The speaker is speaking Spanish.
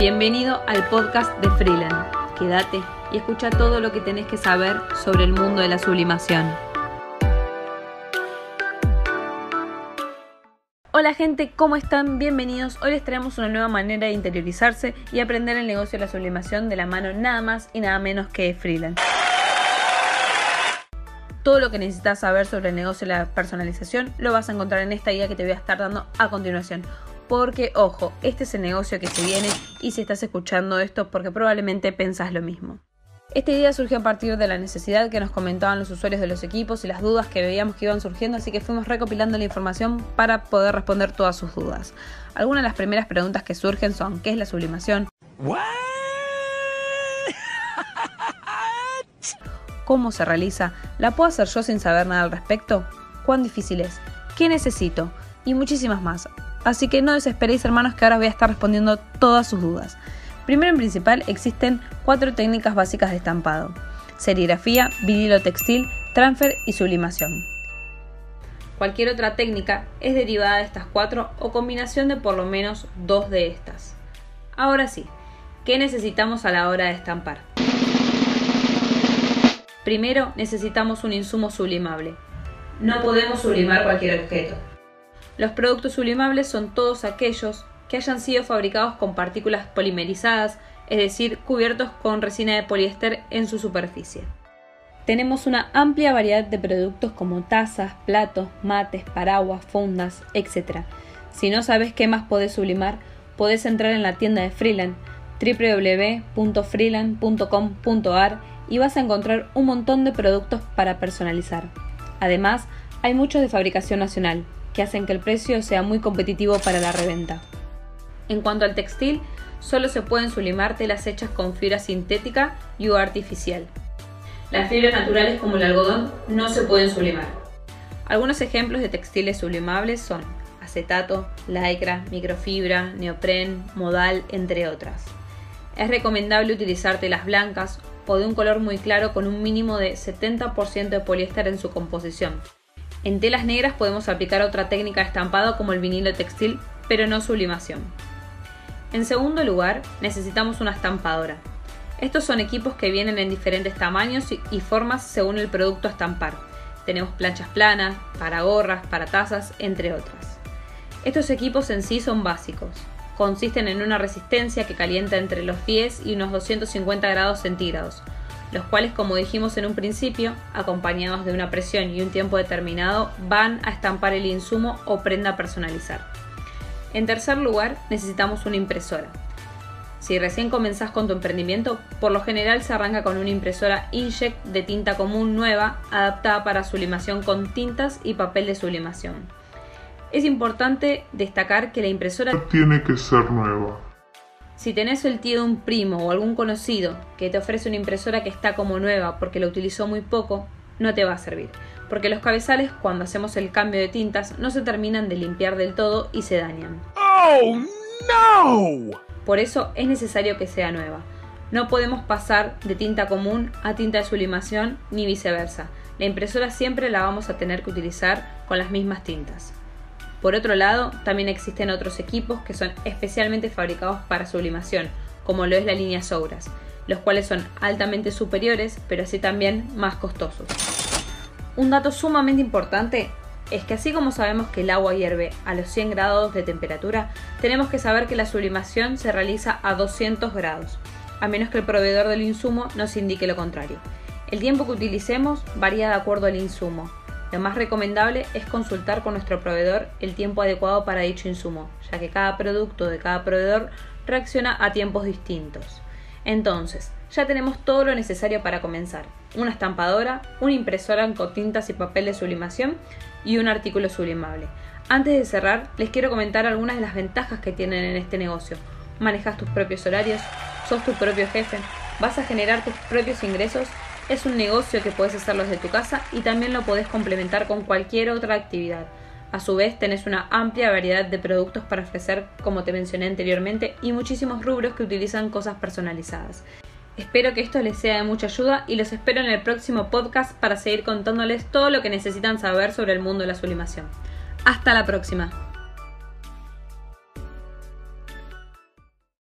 Bienvenido al podcast de Freeland. Quédate y escucha todo lo que tenés que saber sobre el mundo de la sublimación. Hola gente, ¿cómo están? Bienvenidos. Hoy les traemos una nueva manera de interiorizarse y aprender el negocio de la sublimación de la mano nada más y nada menos que Freeland. Todo lo que necesitas saber sobre el negocio de la personalización lo vas a encontrar en esta guía que te voy a estar dando a continuación. Porque, ojo, este es el negocio que se viene y si estás escuchando esto porque probablemente pensás lo mismo. Esta idea surgió a partir de la necesidad que nos comentaban los usuarios de los equipos y las dudas que veíamos que iban surgiendo, así que fuimos recopilando la información para poder responder todas sus dudas. Algunas de las primeras preguntas que surgen son ¿qué es la sublimación? ¿Cómo se realiza? ¿La puedo hacer yo sin saber nada al respecto? ¿Cuán difícil es? ¿Qué necesito? Y muchísimas más. Así que no desesperéis hermanos que ahora voy a estar respondiendo todas sus dudas. Primero en principal existen cuatro técnicas básicas de estampado. Serigrafía, vinilo textil, transfer y sublimación. Cualquier otra técnica es derivada de estas cuatro o combinación de por lo menos dos de estas. Ahora sí, ¿qué necesitamos a la hora de estampar? Primero necesitamos un insumo sublimable. No podemos sublimar cualquier objeto. Los productos sublimables son todos aquellos que hayan sido fabricados con partículas polimerizadas, es decir, cubiertos con resina de poliéster en su superficie. Tenemos una amplia variedad de productos como tazas, platos, mates, paraguas, fundas, etc. Si no sabes qué más podés sublimar, podés entrar en la tienda de Freeland www.freeland.com.ar y vas a encontrar un montón de productos para personalizar. Además, hay muchos de fabricación nacional, que hacen que el precio sea muy competitivo para la reventa. En cuanto al textil, solo se pueden sublimar telas hechas con fibra sintética y o artificial. Las fibras naturales como el algodón no se pueden sublimar. Algunos ejemplos de textiles sublimables son acetato, lycra, microfibra, neopren, modal, entre otras. Es recomendable utilizar telas blancas o de un color muy claro con un mínimo de 70% de poliéster en su composición. En telas negras podemos aplicar otra técnica de estampado como el vinilo textil, pero no sublimación. En segundo lugar, necesitamos una estampadora. Estos son equipos que vienen en diferentes tamaños y formas según el producto a estampar. Tenemos planchas planas, para gorras, para tazas, entre otras. Estos equipos en sí son básicos. Consisten en una resistencia que calienta entre los 10 y unos 250 grados centígrados, los cuales, como dijimos en un principio, acompañados de una presión y un tiempo determinado, van a estampar el insumo o prenda a personalizar. En tercer lugar, necesitamos una impresora. Si recién comenzás con tu emprendimiento, por lo general se arranca con una impresora Inkjet de tinta común nueva, adaptada para sublimación con tintas y papel de sublimación. Es importante destacar que la impresora tiene que ser nueva. Si tenés el tío de un primo o algún conocido que te ofrece una impresora que está como nueva porque la utilizó muy poco, no te va a servir, porque los cabezales cuando hacemos el cambio de tintas no se terminan de limpiar del todo y se dañan. ¡Oh, no! Por eso es necesario que sea nueva. No podemos pasar de tinta común a tinta de sublimación ni viceversa. La impresora siempre la vamos a tener que utilizar con las mismas tintas. Por otro lado, también existen otros equipos que son especialmente fabricados para sublimación, como lo es la línea Souras, los cuales son altamente superiores, pero así también más costosos. Un dato sumamente importante es que así como sabemos que el agua hierve a los 100 grados de temperatura, tenemos que saber que la sublimación se realiza a 200 grados, a menos que el proveedor del insumo nos indique lo contrario. El tiempo que utilicemos varía de acuerdo al insumo. Lo más recomendable es consultar con nuestro proveedor el tiempo adecuado para dicho insumo, ya que cada producto de cada proveedor reacciona a tiempos distintos. Entonces, ya tenemos todo lo necesario para comenzar. Una estampadora, una impresora con tintas y papel de sublimación y un artículo sublimable. Antes de cerrar, les quiero comentar algunas de las ventajas que tienen en este negocio. Manejas tus propios horarios, sos tu propio jefe, vas a generar tus propios ingresos, es un negocio que puedes hacerlo desde tu casa y también lo podés complementar con cualquier otra actividad. A su vez, tenés una amplia variedad de productos para ofrecer, como te mencioné anteriormente, y muchísimos rubros que utilizan cosas personalizadas. Espero que esto les sea de mucha ayuda y los espero en el próximo podcast para seguir contándoles todo lo que necesitan saber sobre el mundo de la sublimación. Hasta la próxima.